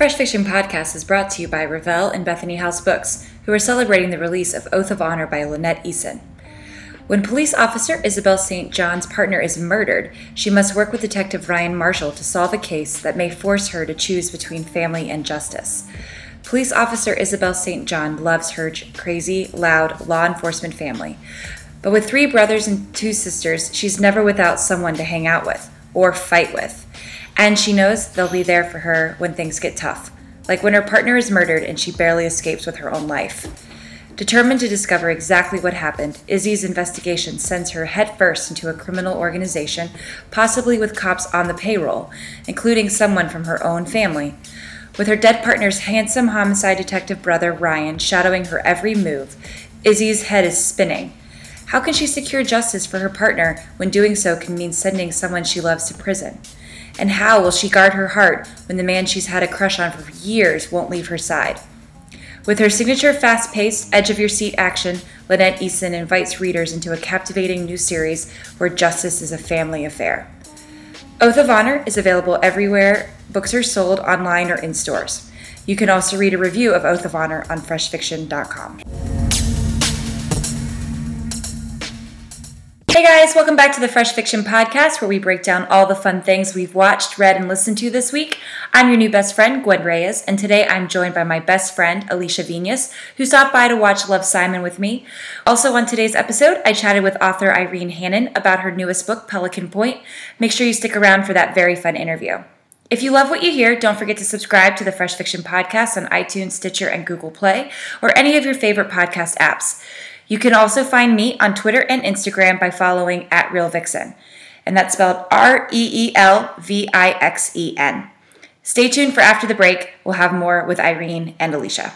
Fresh Fiction Podcast is brought to you by Revell and Bethany House Books, who are celebrating the release of Oath of Honor by Lynette Eason. When police officer Isabel St. John's partner is murdered, she must work with Detective Ryan Marshall to solve a case that may force her to choose between family and justice. Police officer Isabel St. John loves her crazy, loud law enforcement family. But with three brothers and two sisters, she's never without someone to hang out with or fight with. And she knows they'll be there for her when things get tough, like when her partner is murdered and she barely escapes with her own life. Determined to discover exactly what happened, Izzy's investigation sends her headfirst into a criminal organization, possibly with cops on the payroll, including someone from her own family. With her dead partner's handsome homicide detective brother Ryan shadowing her every move, Izzy's head is spinning. How can she secure justice for her partner when doing so can mean sending someone she loves to prison? And how will she guard her heart when the man she's had a crush on for years won't leave her side? With her signature fast paced, edge of your seat action, Lynette Eason invites readers into a captivating new series where justice is a family affair. Oath of Honor is available everywhere books are sold online or in stores. You can also read a review of Oath of Honor on freshfiction.com. Hey guys, welcome back to the Fresh Fiction Podcast, where we break down all the fun things we've watched, read, and listened to this week. I'm your new best friend, Gwen Reyes, and today I'm joined by my best friend, Alicia Vinas, who stopped by to watch Love Simon with me. Also, on today's episode, I chatted with author Irene Hannon about her newest book, Pelican Point. Make sure you stick around for that very fun interview. If you love what you hear, don't forget to subscribe to the Fresh Fiction Podcast on iTunes, Stitcher, and Google Play, or any of your favorite podcast apps. You can also find me on Twitter and Instagram by following at Reel Vixen, and that's spelled R E E L V I X E N. Stay tuned for after the break. We'll have more with Irene and Alicia.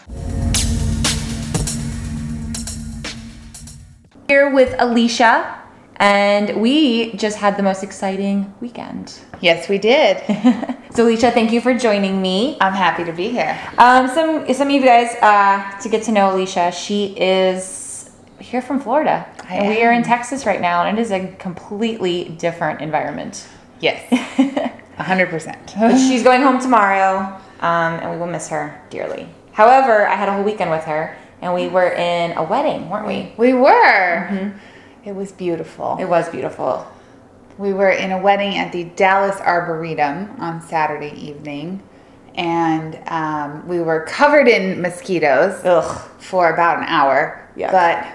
Here with Alicia, and we just had the most exciting weekend. Yes, we did. so, Alicia, thank you for joining me. I'm happy to be here. Um, some some of you guys uh, to get to know Alicia. She is here from Florida. I and we are in. Texas right now, and it is a completely different environment. Yes, 100%. But she's going home tomorrow, um, and we will miss her dearly. However, I had a whole weekend with her, and we were in a wedding, weren't we? We were. It was beautiful. It was beautiful. We were in a wedding at the Dallas Arboretum on Saturday evening, and um, we were covered in mosquitoes Ugh. for about an hour. Yuck. But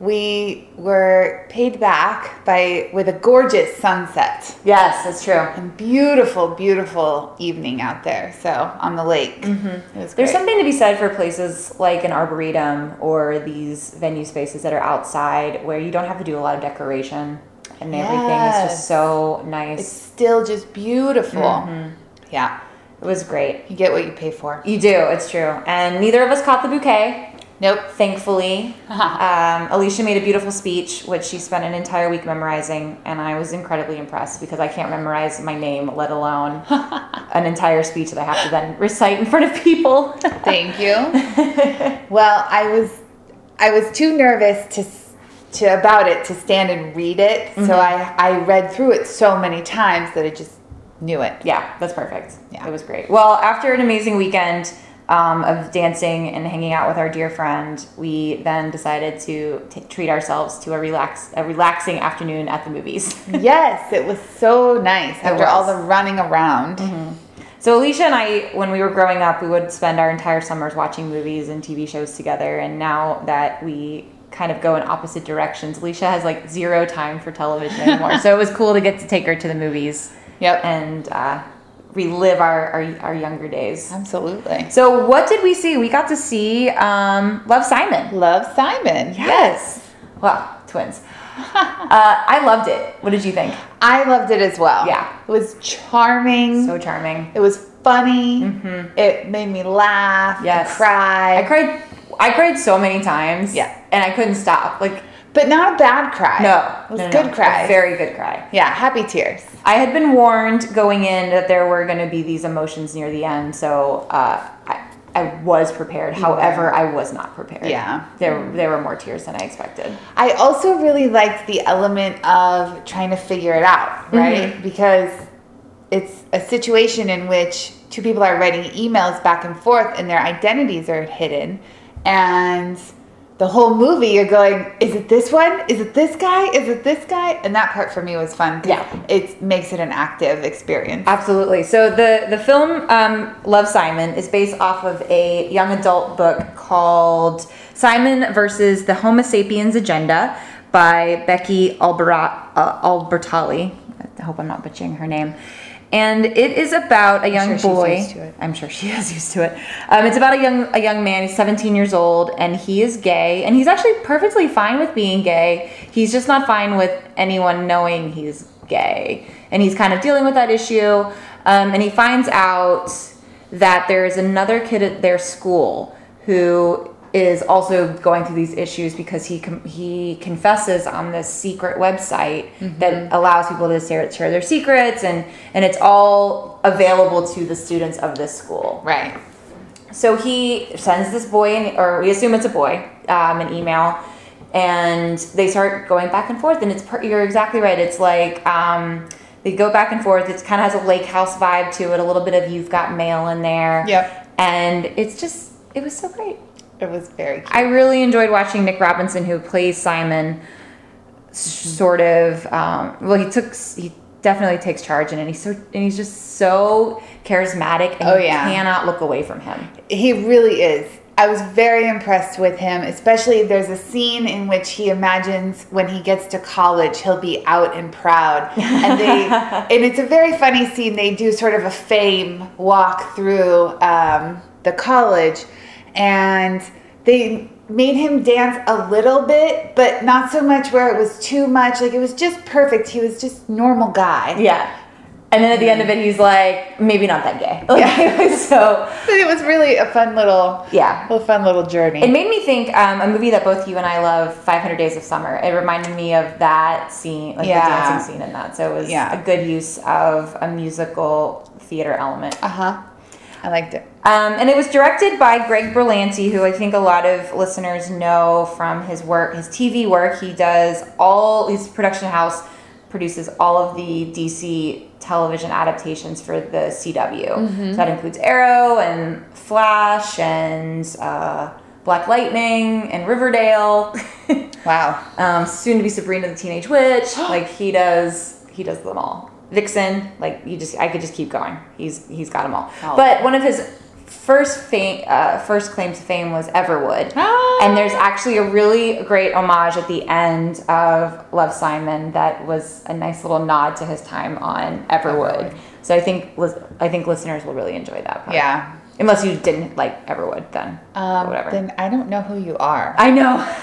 we were paid back by with a gorgeous sunset Yes, that's true. and beautiful, beautiful evening out there. So on the lake, it was There's something to be said for places like an arboretum or these venue spaces that are outside where you don't have to do a lot of decoration and everything is just so nice. It's still just beautiful. Mm-hmm. Yeah, it was great. you get what you pay for. You do, it's true. And neither of us caught the bouquet, Nope. thankfully. um, Alicia made a beautiful speech, which she spent an entire week memorizing, and I was incredibly impressed because I can't memorize my name, let alone an entire speech that I have to then recite in front of people. Thank you. well, I was I was too nervous to to about it to stand and read it, Mm-hmm. so I I read through it so many times that I just knew it. yeah, that's perfect. Yeah. It was great. Well, after an amazing weekend um, of dancing and hanging out with our dear friend, we then decided to t- treat ourselves to a relax a relaxing afternoon at the movies. yes, it was so nice after all the running around. So Alicia and I, when we were growing up, we would spend our entire summers watching movies and TV shows together. And now that we kind of go in opposite directions, Alicia has like zero time for television anymore. so it was cool to get to take her to the movies Yep. and uh, relive our, our our younger days. Absolutely. So what did we see? We got to see um, Love Simon. Love Simon. Yes. Well, twins. uh, I loved it. What did you think? I loved it as well. Yeah. It was charming. So charming. it was funny. It made me laugh. Yes. Cry. I cried. I cried so many times. Yeah. And I couldn't stop. Like But not a bad cry. no, It was no, good no. cry. A very good cry. yeah, happy tears. I had been warned going in that there were going to be these emotions near the end, so uh, I, I was prepared. However, I was not prepared. Yeah. there there were more tears than I expected. I also really liked the element of trying to figure it out, right? Because it's a situation in which two people are writing emails back and forth and their identities are hidden and the whole movie you're going is it this one is it this guy is it this guy and that part for me was fun Yeah. it makes it an active experience Absolutely. So the the film um, Love Simon is based off of a young adult book called Simon versus the Homo sapiens Agenda by Becky Alberat, uh, Albertalli. I hope I'm not butchering her name. And it is about a young sure she's boy. used to it. I'm sure she is used to it. Um, it's about a young a young man. He's 17 years old, and he is gay, and he's actually perfectly fine with being gay. He's just not fine with anyone knowing he's gay, and he's kind of dealing with that issue. Um, and he finds out that there is another kid at their school who is also going through these issues because he com- he confesses on this secret website that allows people to share, share their secrets and and it's all available to the students of this school. right So he sends this boy, an, or we assume it's a boy, um, an email, and they start going back and forth. And it's per, you're exactly right. It's like um, they go back and forth. It kind of has a lake house vibe to it, a little bit of you've got mail in there. Yep. And it's just it was so great. It was very cute I really enjoyed watching Nick Robinson, who plays Simon, sort of. Um, well, he took he definitely takes charge in it. He's so and he's just so charismatic, and Oh, you cannot look away from him. He really is. I was very impressed with him, especially there's a scene in which he imagines when he gets to college he'll be out and proud. And they and it's a very funny scene. They do sort of a fame walk through um, the college and they made him dance a little bit, but not so much where it was too much. Like it was just perfect. He was just normal guy. Yeah. And then at the end of it, he's like, maybe not that gay. Like, so, But it was really a fun little yeah. a fun little journey. It made me think um, a movie that both you and I love, 500 Days of Summer. It reminded me of that scene, like Yeah. the dancing scene in that. So it was Yeah. a good use of a musical theater element. Uh huh. I liked it. Um, and it was directed by Greg Berlanti, who I think a lot of listeners know from his work, his TV work. He does all his production house produces all of the DC television adaptations for the CW. So that includes Arrow and Flash and uh, Black Lightning and Riverdale. Wow. um, soon to be Sabrina the Teenage Witch. like he does, he does them all. Vixen, like you just, I could just keep going. He's he's got them all. Oh. But one of his first fame, uh, first claim to fame was Everwood, Ah. and there's actually a really great homage at the end of Love Simon that was a nice little nod to his time on Everwood. Everwood. So I think I think listeners will really enjoy that. Part. Yeah. Unless you didn't like Everwood, then Um, whatever. Then I don't know who you are. I know.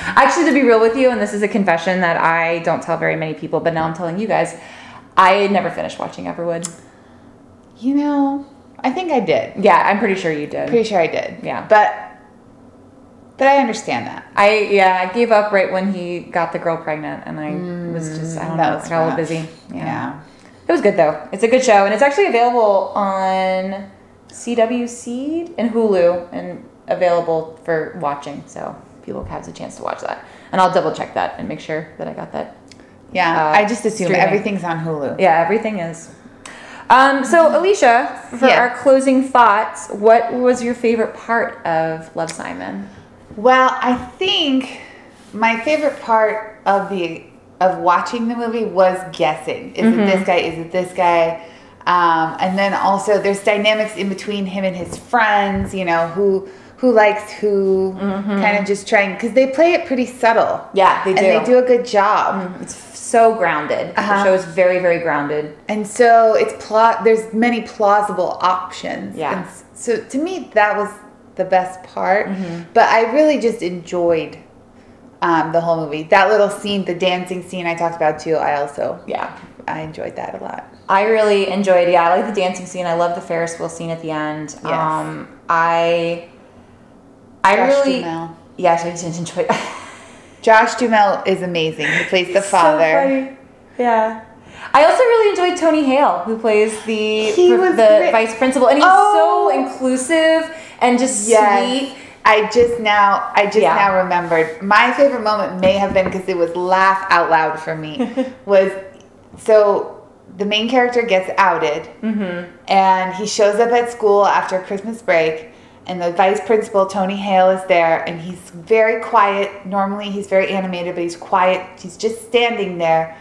Actually, to be real with you, and this is a confession that I don't tell very many people, but now I'm telling you guys, I never finished watching Everwood. You know, I think I did. Yeah, I'm pretty sure you did. Pretty sure I did. Yeah. But but I understand that. I yeah, I gave up right when he got the girl pregnant, and I was just I don't Mm, know, was a little busy. Yeah. Yeah. it was good though. It's a good show, and it's actually available on CW Seed and Hulu, and available for watching. So people have the chance to watch that, and I'll double check that and make sure that I got that Yeah. Uh, I just assume streaming. everything's on Hulu. Yeah, everything is. Um, so, Alicia, for Yeah. our closing thoughts, what was your favorite part of Love Simon? Well, I think my favorite part of the of watching the movie was guessing. Is it this guy? Is it this guy? Um, and then also there's dynamics in between him and his friends. You know who who likes who, kind of just trying because they play it pretty subtle. Yeah, they do, and they do a good job. It's so grounded. Uh-huh. The show is very, very grounded. And so it's plot. There's many plausible options. Yeah. And so to me, that was the best part. Mm-hmm. But I really just enjoyed um, the whole movie. That little scene, the dancing scene I talked about too. I also Yeah. I enjoyed that a lot. I really enjoyed. Yeah, I like the dancing scene. I love the Ferris wheel scene at the end. Yes. Um, I, I Josh really, Duhamel. yes, I did enjoy. Josh Duhamel is amazing. He plays the father. Yeah. I also really enjoyed Tony Hale, who plays the He the great. vice principal, and he's Oh. so inclusive and just Yes. sweet. I just now I just Yeah. now remembered. My favorite moment may have been because it was laugh out loud for me. was so the main character gets outed, mm-hmm. and he shows up at school after Christmas break. And the vice principal, Tony Hale, is there, and he's very quiet. Normally, he's very animated, but he's quiet. He's just standing there.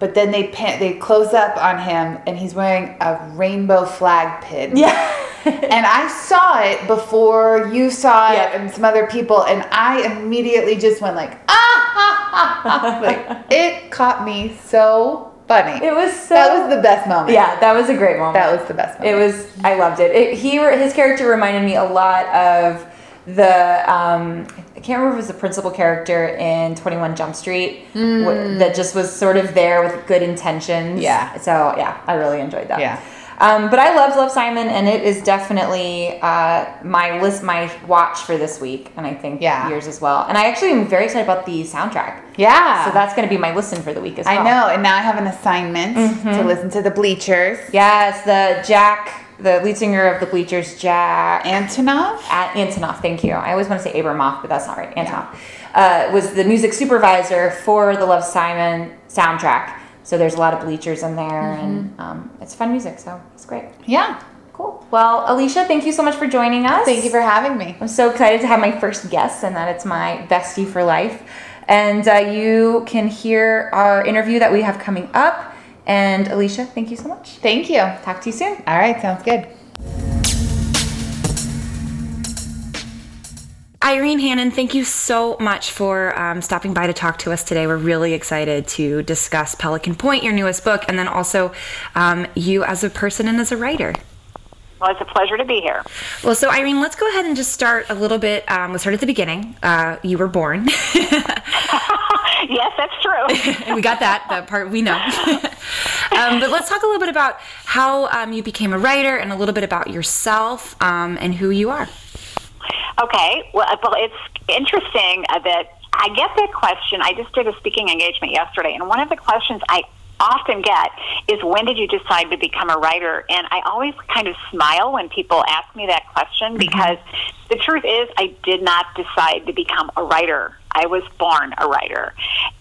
But then they pan- they close up on him, and he's wearing a rainbow flag pin. Yeah. and I saw it before you saw it Yeah. and some other people, and I immediately just went like, ah, like it caught me so funny. it was so. that was the best moment. Yeah, that was a great moment. that was the best moment. It was. I loved it. it he his character reminded me a lot of the. Um, I can't remember if it was the principal character in Twenty One Jump Street wh- that just was sort of there with good intentions. Mm. Yeah. So yeah, I really enjoyed that. Yeah. Um, but I love Love Simon, and it is definitely uh, my list, my watch for this week, and I think Yeah. yours as well. And I actually am very excited about the soundtrack. yeah. So that's going to be my listen for the week as well. I know, and now I have an assignment Mm-hmm. to listen to the Bleachers. Yes, the Jack, the lead singer of the Bleachers, Jack Antonov. A- Antonoff. Thank you. I always want to say Abramoff, but that's not right. Antonoff uh, was the music supervisor for the Love Simon soundtrack. So there's a lot of bleachers in there, and Mm-hmm. um, it's fun music. So it's great. Yeah. Cool. Well, Alicia, thank you so much for joining us. Thank you for having me. I'm so excited to have my first guest, and that it's my bestie for life. And uh, you can hear our interview that we have coming up. And Alicia, thank you so much. Thank you. Talk to you soon. All right, sounds good. Irene Hannon, thank you so much for um, stopping by to talk to us today. We're really excited to discuss Pelican Point, your newest book, and then also um, you as a person and as a writer. Well, it's a pleasure to be here. Well, so Irene, let's go ahead and just start a little bit. Um, let's start at the beginning. Uh, you were born. yes, that's true. we got that, that part we know. um, but let's talk a little bit about how um, you became a writer and a little bit about yourself um, and who you are. Okay. Well, well, it's interesting that I get that question. I just did a speaking engagement yesterday, and one of the questions I often get is when did you decide to become a writer and i always kind of smile when people ask me that question mm-hmm. because the truth is i did not decide to become a writer i was born a writer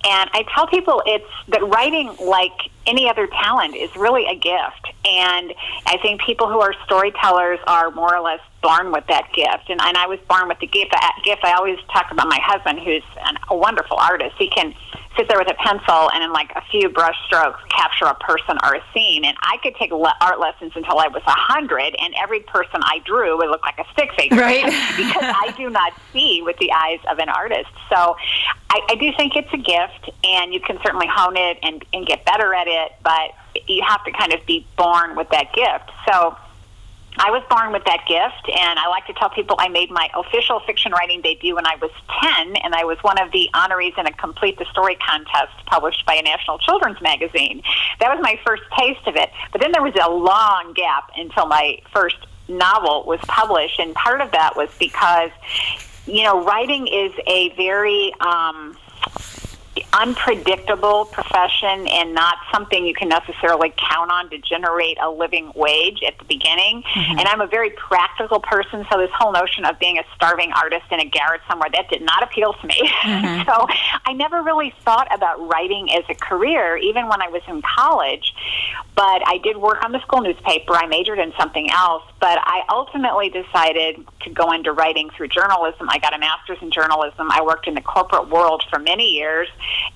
and i tell people it's that writing like any other talent is really a gift and i think people who are storytellers are more or less born with that gift. And, and i was born with the gift. I, gift i always talk about my husband who's an, a wonderful artist. He can sit there with a pencil and in like a few brush strokes capture a person or a scene. And i could take le- art lessons until i was a hundred and every person i drew would look like a stick figure. Right. because i do not see with the eyes of an artist. So I, I do think it's a gift and you can certainly hone it and, and get better at it but you have to kind of be born with that gift. So I was born with that gift, and I like to tell people I made my official fiction writing debut when I was 10, and I was one of the honorees in a Complete the Story contest published by a national children's magazine. That was my first taste of it. But then there was a long gap until my first novel was published, and part of that was because, you know, writing is a very. Um, unpredictable profession and not something you can necessarily count on to generate a living wage at the beginning. Mm-hmm. And I'm a very practical person, so this whole notion of being a starving artist in a garret somewhere that did not appeal to me. Mm-hmm. so I never really thought about writing as a career, even when I was in college. But I did work on the school newspaper. I majored in something else, but I ultimately decided to go into writing through journalism. I got a master's in journalism. I worked in the corporate world for many years,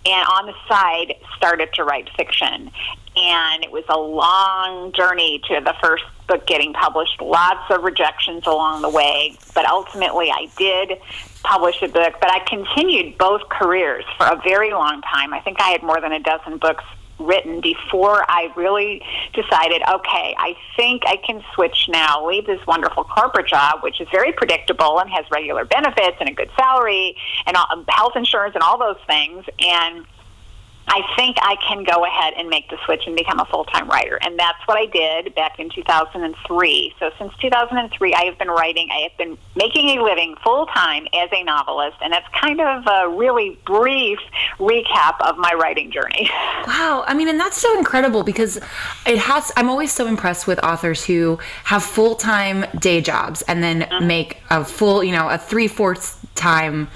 and on the side started to write fiction. And it was a long journey to the first book getting published, lots of rejections along the way, but ultimately I did publish a book. But I continued both careers for a very long time. I think I had more than a dozen books written before I really decided, okay, I think I can switch now, leave this wonderful corporate job, which is very predictable and has regular benefits and a good salary and health insurance and all those things, and I think I can go ahead and make the switch and become a full time writer. And that's what I did back in 2003. So since 2003, I have been writing, I have been making a living full time as a novelist. And that's kind of a really brief recap of my writing journey. Wow, I mean, and that's so incredible because it has. I'm always so impressed with authors who have full time day jobs and then mm-hmm. make a full, you know, a three fourths time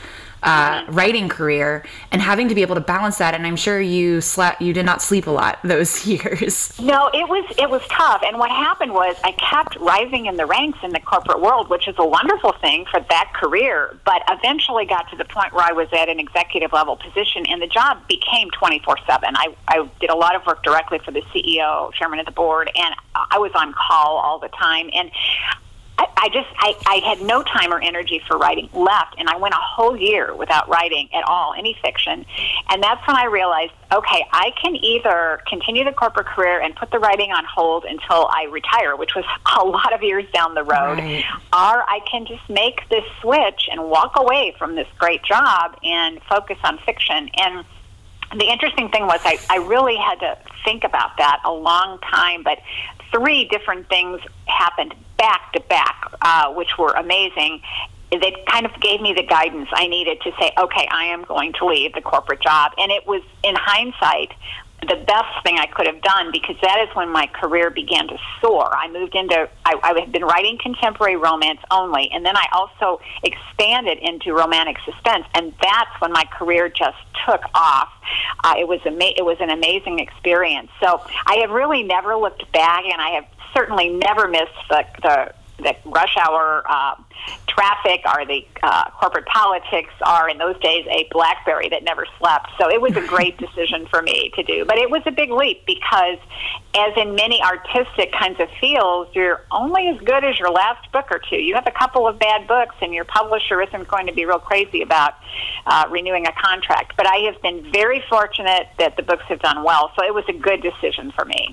uh, writing career and having to be able to balance that. And I'm sure you slept, you did not sleep a lot those years. No, it was it was tough. And what happened was I kept rising in the ranks in the corporate world, which is a wonderful thing for that career. But eventually got to the point where I was at an executive level position, and the job became 24 seven. I I did a lot of work directly for the CEO, chairman of the board, and I was on call all the time. And I, I just I, I had no time or energy for writing left and I went a whole year without writing at all any fiction and that's when I realized okay I can either continue the corporate career and put the writing on hold until I retire which was a lot of years down the road Right. or I can just make this switch and walk away from this great job and focus on fiction and the interesting thing was I, I really had to think about that a long time, but three different things happened back to back, uh, which were amazing. That kind of gave me the guidance I needed to say, okay, I am going to leave the corporate job. And it was, in hindsight, the best thing I could have done because that is when my career began to soar. I moved into, I, I had been writing contemporary romance only, and then I also expanded into romantic suspense, and that's when my career just took off. Uh, it was ama- it was an amazing experience. So I have really never looked back, and I have certainly never missed the the, the rush hour. Uh, traffic or the uh, corporate politics are in those days a blackberry that never slept so it was a great decision for me to do but it was a big leap because as in many artistic kinds of fields you're only as good as your last book or two you have a couple of bad books and your publisher isn't going to be real crazy about uh, renewing a contract but i have been very fortunate that the books have done well so it was a good decision for me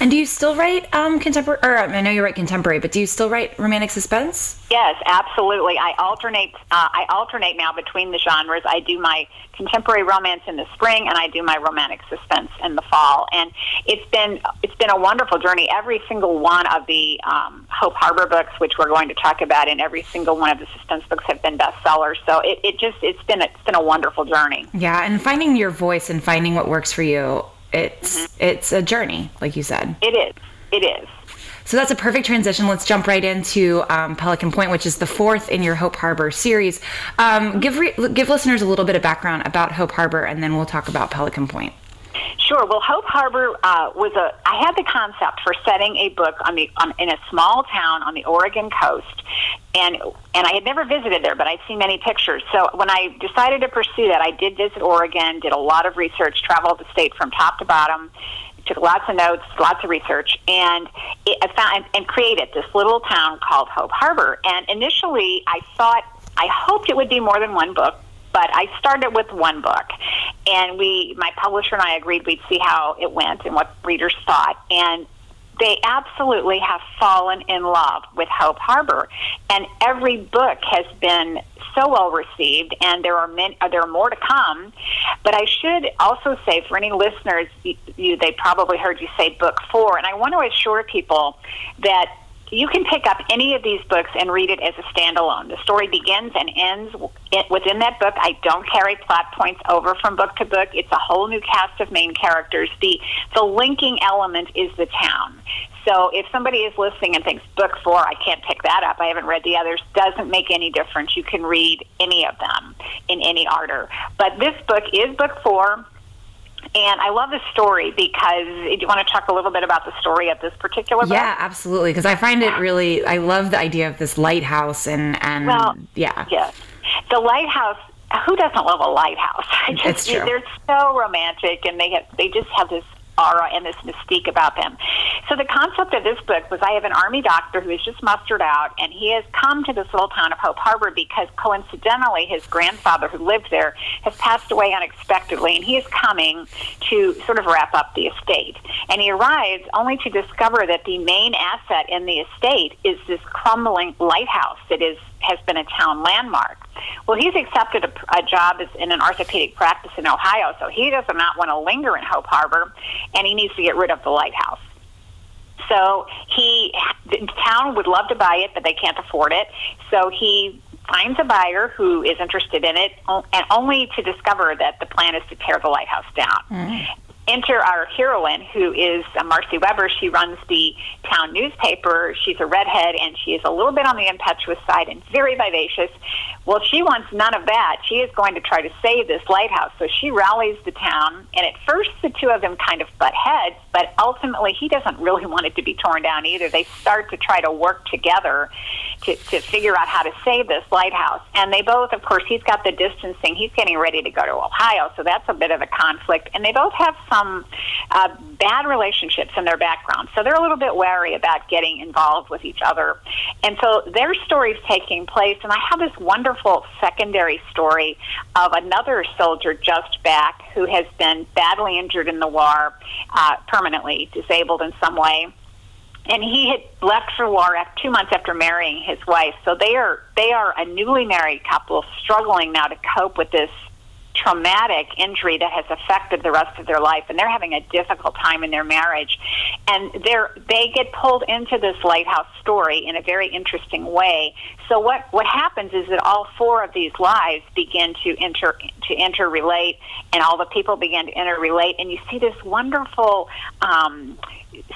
And do you still write um, contemporary? Or I know you write contemporary, but do you still write romantic suspense? Yes, absolutely. I alternate. Uh, I alternate now between the genres. I do my contemporary romance in the spring, and I do my romantic suspense in the fall. And it's been it's been a wonderful journey. Every single one of the um, Hope Harbor books, which we're going to talk about, and every single one of the suspense books have been bestsellers. So it, it just it's been it's been a wonderful journey. Yeah, and finding your voice and finding what works for you, it's it's a journey, like you said. It is. It is. So that's a perfect transition. Let's jump right into um, Pelican Point, which is the fourth in your Hope Harbor series. Um, give re- give listeners a little bit of background about Hope Harbor, and then we'll talk about Pelican Point. Sure. Well, Hope Harbor uh, was a. I had the concept for setting a book on the on, in a small town on the Oregon coast, and and I had never visited there, but I'd seen many pictures. So when I decided to pursue that, I did visit Oregon, did a lot of research, traveled the state from top to bottom, took lots of notes, lots of research, and it, I found and created this little town called Hope Harbor. And initially, I thought I hoped it would be more than one book but I started with one book, and we, my publisher and I agreed we'd see how it went and what readers thought, and they absolutely have fallen in love with Hope Harbor, and every book has been so well received, and there are many, there are more to come. But I should also say, for any listeners, you, you they probably heard you say book four, and I want to assure people that you can pick up any of these books and read it as a standalone. The story begins and ends within that book. I don't carry plot points over from book to book. It's a whole new cast of main characters. The the linking element is the town. So if somebody is listening and thinks book four, I can't pick that up. I haven't read the others. Doesn't make any difference. You can read any of them in any order. But this book is book four. And I love the story because do you want to talk a little bit about the story of this particular book? Yeah, absolutely. Because I find it really, I love the idea of this lighthouse and and Well, yeah, Yes. The lighthouse. Who doesn't love a lighthouse? I just, It's true. They're so romantic, and they have they just have this aura and this mystique about them. So the concept of this book was I have an army doctor who is just mustered out, and he has come to this little town of Hope Harbor because coincidentally his grandfather who lived there has passed away unexpectedly, and he is coming to sort of wrap up the estate. And he arrives only to discover that the main asset in the estate is this crumbling lighthouse that is has been a town landmark. Well, he's accepted a, a job as in an orthopedic practice in Ohio, so he does not want to linger in Hope Harbor, and he needs to get rid of the lighthouse. So he, the town would love to buy it, but they can't afford it. So he finds a buyer who is interested in it, and only to discover that the plan is to tear the lighthouse down. Mm. Enter our heroine, who is uh, Marci Weber. She runs the town newspaper. She's a redhead, and she is a little bit on the impetuous side and very vivacious. Well, she wants none of that. She is going to try to save this lighthouse. So she rallies the town, and at first the two of them kind of butt heads, but ultimately he doesn't really want it to be torn down either. They start to try to work together to, to figure out how to save this lighthouse. And they both, of course, he's got the distancing. He's getting ready to go to Ohio, so that's a bit of a conflict. And they both have some uh, bad relationships in their background, so they're a little bit wary about getting involved with each other. And so their story's taking place, and I have this wonderful secondary story of another soldier just back who has been badly injured in the war, uh, permanently disabled in some way and he had left for war two months after marrying his wife. So they are they are a newly married couple struggling now to cope with this traumatic injury that has affected the rest of their life and they're having a difficult time in their marriage. And they're they get pulled into this lighthouse story in a very interesting way. So what what happens is that all four of these lives begin to inter to interrelate and all the people begin to interrelate. And you see this wonderful um,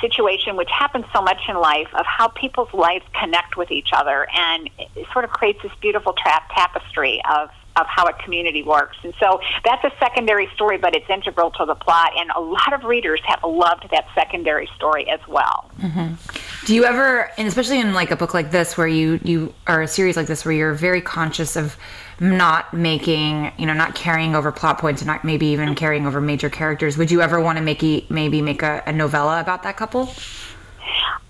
situation which happens so much in life of how people's lives connect with each other and it sort of creates this beautiful tra- tapestry of of how a community works. And so that's a secondary story, but it's integral to the plot. And a lot of readers have loved that secondary story as well. Mm-hmm. Do you ever, and especially in like a book like this, where you you are a series like this, where you're very conscious of not making, you know, not carrying over plot points, and not maybe even carrying over major characters. Would you ever want to make maybe make a, a novella about that couple?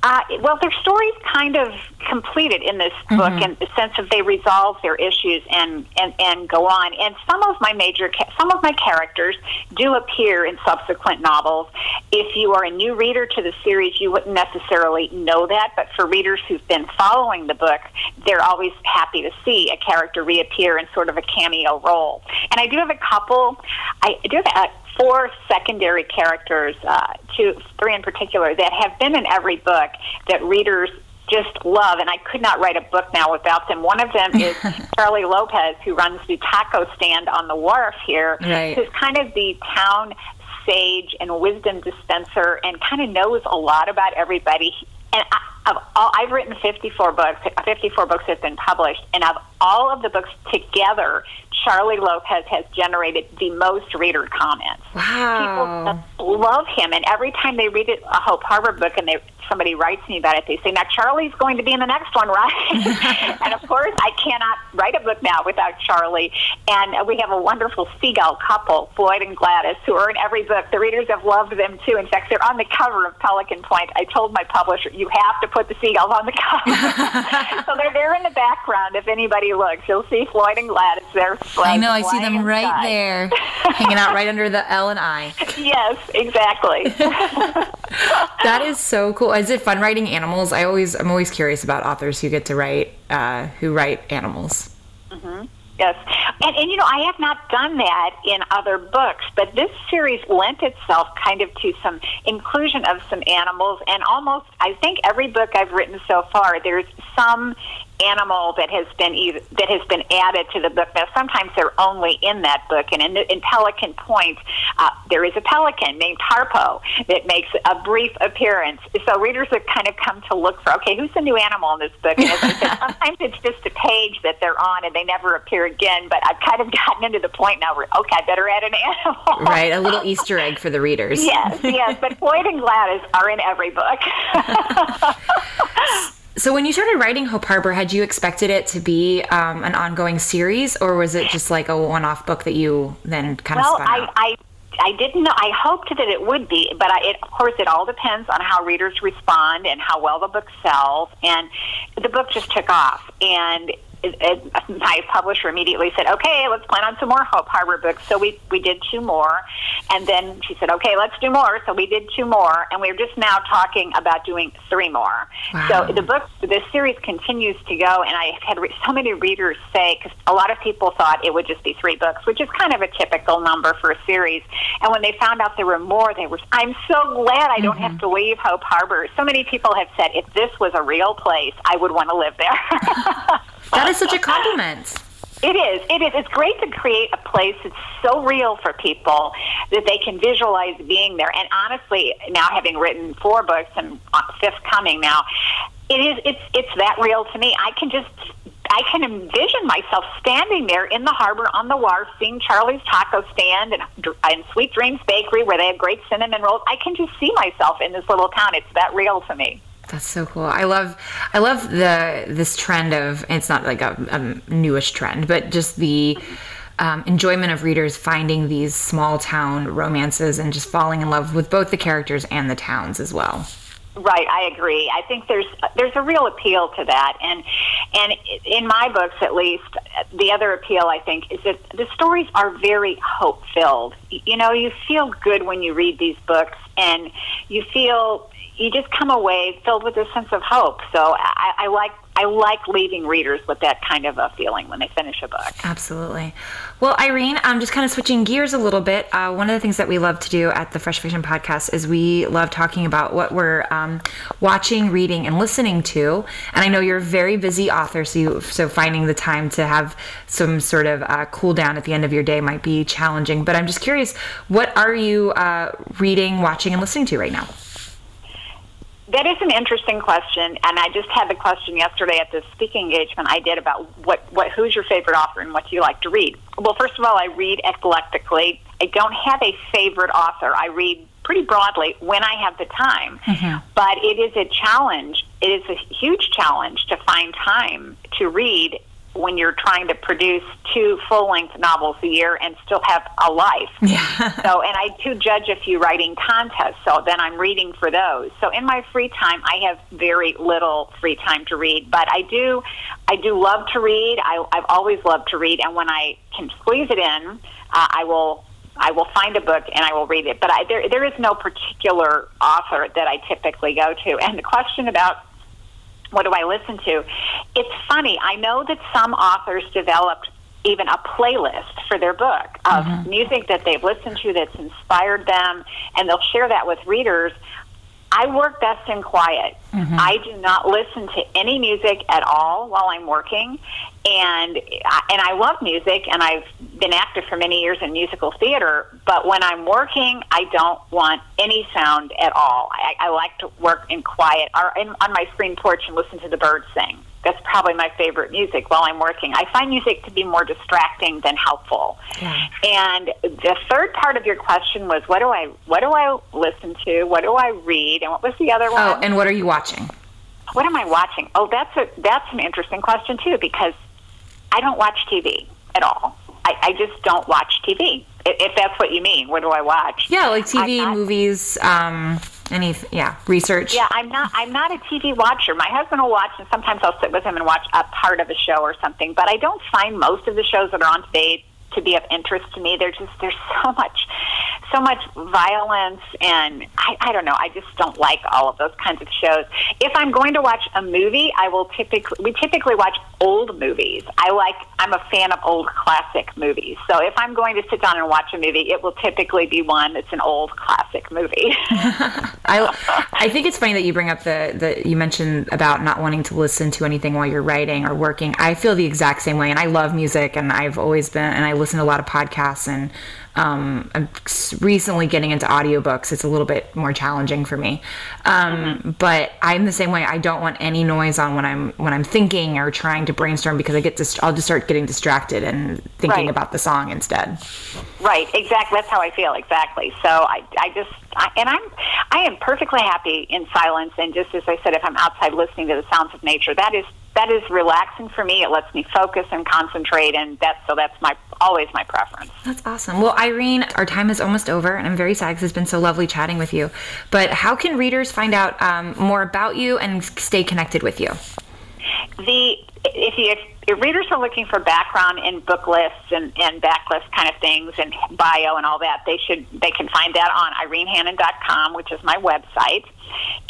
Uh, well, their story's kind of completed in this mm-hmm. book in the sense of they resolve their issues and, and, and go on. And some of my major, some of my characters do appear in subsequent novels. If you are a new reader to the series, you wouldn't necessarily know that. But for readers who've been following the book, they're always happy to see a character reappear in sort of a cameo role. And I do have a couple. I do have a four secondary characters, uh, two, three in particular, that have been in every book that readers just love, and I could not write a book now without them. One of them is Charlie Lopez, who runs the taco stand on the wharf here, right. who's kind of the town sage and wisdom dispenser and kind of knows a lot about everybody. And I, of all, I've written 54 books. 54 books have been published, and of all of the books together, Charlie Lopez has generated the most reader comments. Wow. People love him, and every time they read it, a Hope Harbor book and they somebody writes me about it, they say, "Now Charlie's going to be in the next one, right?" and of course, I cannot write a book now without Charlie. And we have a wonderful seagull couple, Floyd and Gladys, who are in every book. The readers have loved them too. In fact, they're on the cover of Pelican Point. I told my publisher, "You have to put the seagulls on the cover." so they're there in the background. If anybody looks, you'll see Floyd and Gladys there. I know. I see them right inside. there, hanging out right under the L and I. Yes, exactly. that is so cool. Is it fun writing animals? I always, I'm always curious about authors who get to write, uh, who write animals. Mm-hmm. Yes, and, and you know I have not done that in other books, but this series lent itself kind of to some inclusion of some animals, and almost I think every book I've written so far, there's some animal that has been either, that has been added to the book. Now, sometimes they're only in that book, and in, in Pelican Point, uh, there is a pelican named Harpo that makes a brief appearance. So readers have kind of come to look for, okay, who's the new animal in this book? And as I said, sometimes it's just a page that they're on, and they never appear again. But I've kind of gotten into the point now where, okay, I better add an animal. Right, a little Easter egg for the readers. yes, yes. But Floyd and Gladys are in every book. So when you started writing Hope Harbor, had you expected it to be um, an ongoing series, or was it just like a one-off book that you then kind well, of spun out? I, I I didn't know. I hoped that it would be, but I, it, of course, it all depends on how readers respond and how well the book sells. And the book just took off, and it, it, my publisher immediately said, "Okay, let's plan on some more Hope Harbor books." So we we did two more, and then she said, "Okay, let's do more." So we did two more, and we're just now talking about doing three more. Wow. So the book, this series continues to go, and I had re- so many readers say because a lot of people thought it would just be three books, which is kind of a typical number for a series. And when they found out there were more, they were, "I'm so glad I don't mm-hmm. have to leave Hope Harbor." So many people have said, "If this was a real place, I would want to live there." That is such a compliment. It is. It is. It's great to create a place that's so real for people that they can visualize being there. And honestly, now having written four books and uh, fifth coming now, it is it's it's that real to me. I can just I can envision myself standing there in the harbor on the wharf, seeing Charlie's Taco Stand and, and Sweet Dreams Bakery, where they have great cinnamon rolls. I can just see myself in this little town. It's that real to me. That's so cool. I love, I love the this trend of. It's not like a, a newish trend, but just the. Um, enjoyment of readers finding these small town romances and just falling in love with both the characters and the towns as well. Right, I agree. I think there's there's a real appeal to that, and and in my books, at least, the other appeal I think is that the stories are very hope filled. You know, you feel good when you read these books, and you feel you just come away filled with a sense of hope. So I, I like I like leaving readers with that kind of a feeling when they finish a book. Absolutely. Well, Irene, I'm just kind of switching gears a little bit. Uh, one of the things that we love to do at the Fresh Fiction Podcast is we love talking about what we're um, watching, reading, and listening to. And I know you're a very busy author, so you, so finding the time to have some sort of uh, cool down at the end of your day might be challenging. But I'm just curious, what are you uh, reading, watching, and listening to right now? That is an interesting question, and I just had the question yesterday at the speaking engagement I did about what, what who's your favorite author and what do you like to read. Well, first of all, I read eclectically. I don't have a favorite author. I read pretty broadly when I have the time, mm-hmm. but it is a challenge. It is a huge challenge to find time to read when you're trying to produce two full length novels a year and still have a life. Yeah. so, and I do judge a few writing contests, so then I'm reading for those. So, in my free time, I have very little free time to read, but I do, I do love to read. I, I've always loved to read, and when I can squeeze it in, uh, I will. I will find a book and I will read it, but I, there there is no particular author that I typically go to. And the question about what do I listen to? It's funny. I know that some authors developed even a playlist for their book of mm-hmm. music that they've listened to that's inspired them, and they'll share that with readers. I work best in quiet. Mm-hmm. I do not listen to any music at all while I'm working, and and I love music, and I've been active for many years in musical theater. But when I'm working, I don't want any sound at all. I, I like to work in quiet, or in, on my screen porch, and listen to the birds sing that's probably my favorite music while I'm working. I find music to be more distracting than helpful. Yeah. And the third part of your question was what do I what do I listen to? What do I read? And what was the other oh, one? Oh, and what are you watching? What am I watching? Oh, that's a that's an interesting question too because I don't watch TV at all. I, I just don't watch TV. If that's what you mean, what do I watch? Yeah, like TV, not, movies. Um, any yeah research yeah i'm not i'm not a tv watcher my husband will watch and sometimes i'll sit with him and watch a part of a show or something but i don't find most of the shows that are on today to be of interest to me. There's just there's so much so much violence and I, I don't know. I just don't like all of those kinds of shows. If i'm going to watch a movie i will typically we typically watch old movies. I like i'm a fan of old classic movies. So if i'm going to sit down and watch a movie it will typically be one that's an old classic movie. I i think it's funny that you bring up the the you mentioned about not wanting to listen to anything while you're writing or working. I feel the exact same way and i love music and i've always been and i listen to a lot of podcasts and um, I'm recently getting into audiobooks. It's a little bit more challenging for me. Um, mm-hmm. But I'm the same way. I don't want any noise on when I'm when I'm thinking or trying to brainstorm because I get dist- I'll just start getting distracted and thinking right. about the song instead. Right. Exactly. That's how I feel. Exactly. So I I just I, and I'm I am perfectly happy in silence and just as I said, if I'm outside listening to the sounds of nature, that is that is relaxing for me. It lets me focus and concentrate, and that's so that's my always my preference. That's awesome. Well, Irene, our time is almost over, and I'm very sad because it's been so lovely chatting with you. But how can readers find out um, more about you and stay connected with you? The if you if readers are looking for background in book lists and, and backlist kind of things and bio and all that, they should they can find that on irenehannon.com, which is my website.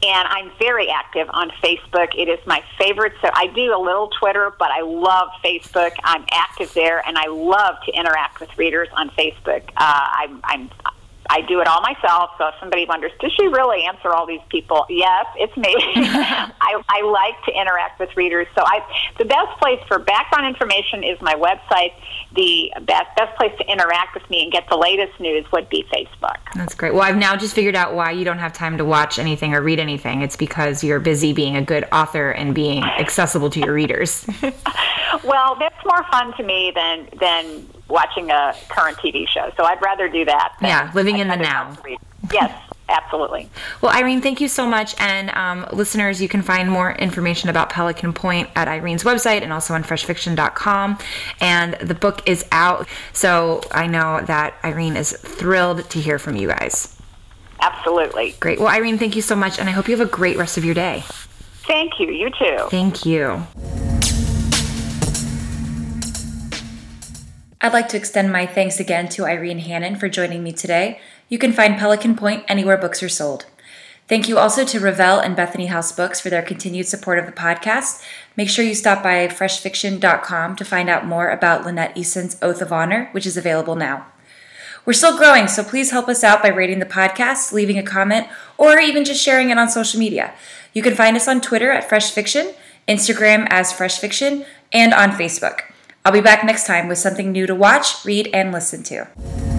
And I'm very active on Facebook. It is my favorite. So I do a little Twitter, but I love Facebook. I'm active there, and I love to interact with readers on Facebook. Uh, I'm, I'm I do it all myself. So if somebody wonders, does she really answer all these people? Yes, it's me. I, I like to interact with readers. So I, the best place for background information is my website. The best, best place to interact with me and get the latest news would be Facebook. That's great. Well, I've now just figured out why you don't have time to watch anything or read anything. It's because you're busy being a good author and being accessible to your readers. well, that's more fun to me than than watching a current TV show. So I'd rather do that. Yeah, living in the now. Yes. Absolutely. Well, Irene, thank you so much. And um, listeners, you can find more information about Pelican Point at Irene's website and also on freshfiction.com. And the book is out. So I know that Irene is thrilled to hear from you guys. Absolutely. Great. Well, Irene, thank you so much. And I hope you have a great rest of your day. Thank you. You too. Thank you. I'd like to extend my thanks again to Irene Hannon for joining me today. You can find Pelican Point anywhere books are sold. Thank you also to Revell and Bethany House Books for their continued support of the podcast. Make sure you stop by freshfiction.com to find out more about Lynette Eason's Oath of Honor, which is available now. We're still growing, so please help us out by rating the podcast, leaving a comment, or even just sharing it on social media. You can find us on Twitter at Fresh Fiction, Instagram as Fresh Fiction, and on Facebook. I'll be back next time with something new to watch, read, and listen to.